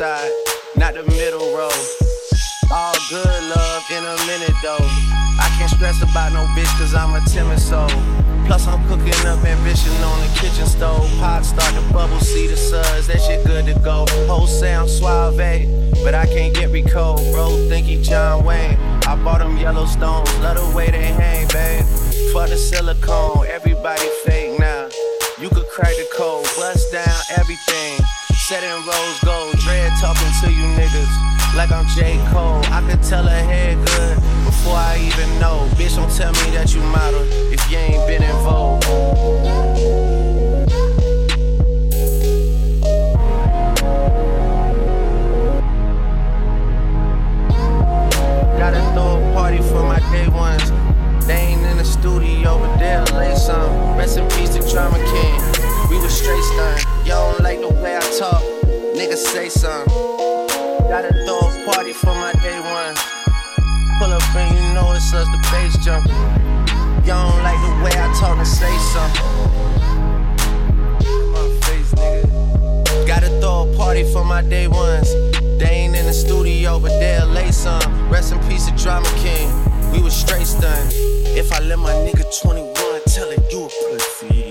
side, not the middle row. All good love in a minute though. I can't stress about no bitch cause I'm a timid soul. Plus I'm cooking up ambition on the kitchen stove. Pot start to bubble, see the suds, that shit good to go. Whole sound suave, but I can't get Rico. Bro, think he John Wayne. I bought them Yellowstones, love the way they hang, babe. For the silicone, everybody fake now. You could crack the code, bust down everything set in rose gold. Dread talking to you niggas like I'm J. Cole. I could tell her hair good party for my day one. Pull up and you know it's us, the bass jumping. Y'all don't like the way I talk and say something. My face, nigga. Gotta throw a party for my day ones. They ain't in the studio, but they'll lay some. Rest in peace to Drama King. We was straight stunned. If I let my nigga 21, tell it you a pussy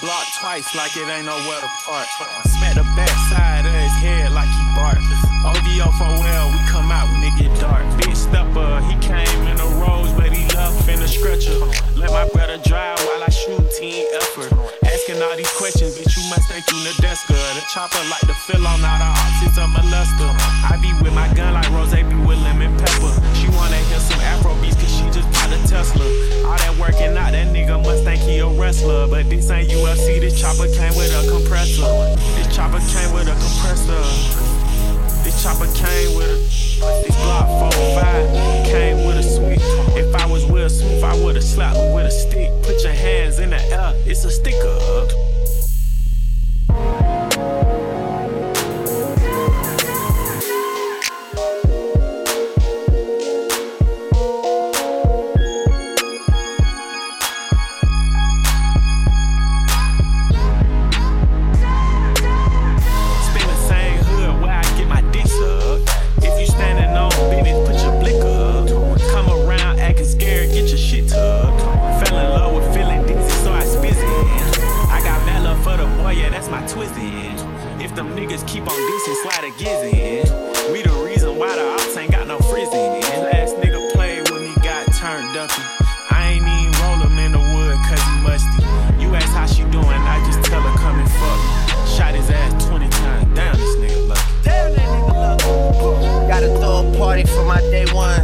block twice like it ain't nowhere to park. Smack the back side of his head like he barked. OVO for well, we come out when it get dark. Big stepper, he came in a rose, but he left in a stretcher. Let my brother drive while I shoot team effort. Asking all these questions, bitch, you must think you Nadeska. The chopper like the fill on all the options of molester. I be with my gun like Rose be with lemon pepper. She wanna hear some Afro beats, cause she just bought a Tesla. All that working out Tesla, but this ain't UFC. This chopper came with a compressor. This chopper came with a compressor. This chopper came with a. This Glock 45 came with a sweet. If I was Will Smith, I would've slapped him with a stick. Put your hands in the air, it's a sticker.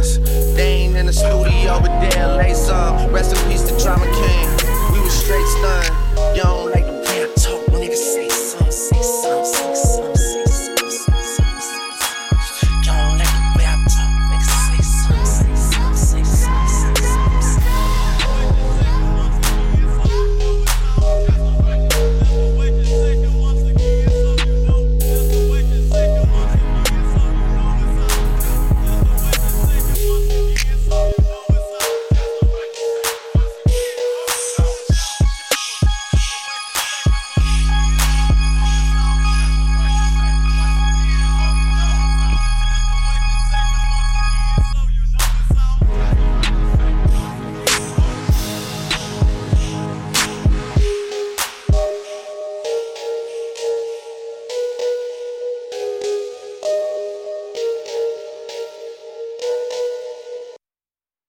They Dane in the studio with DLA laser. Rest in peace to Drama King. We was straight stunned.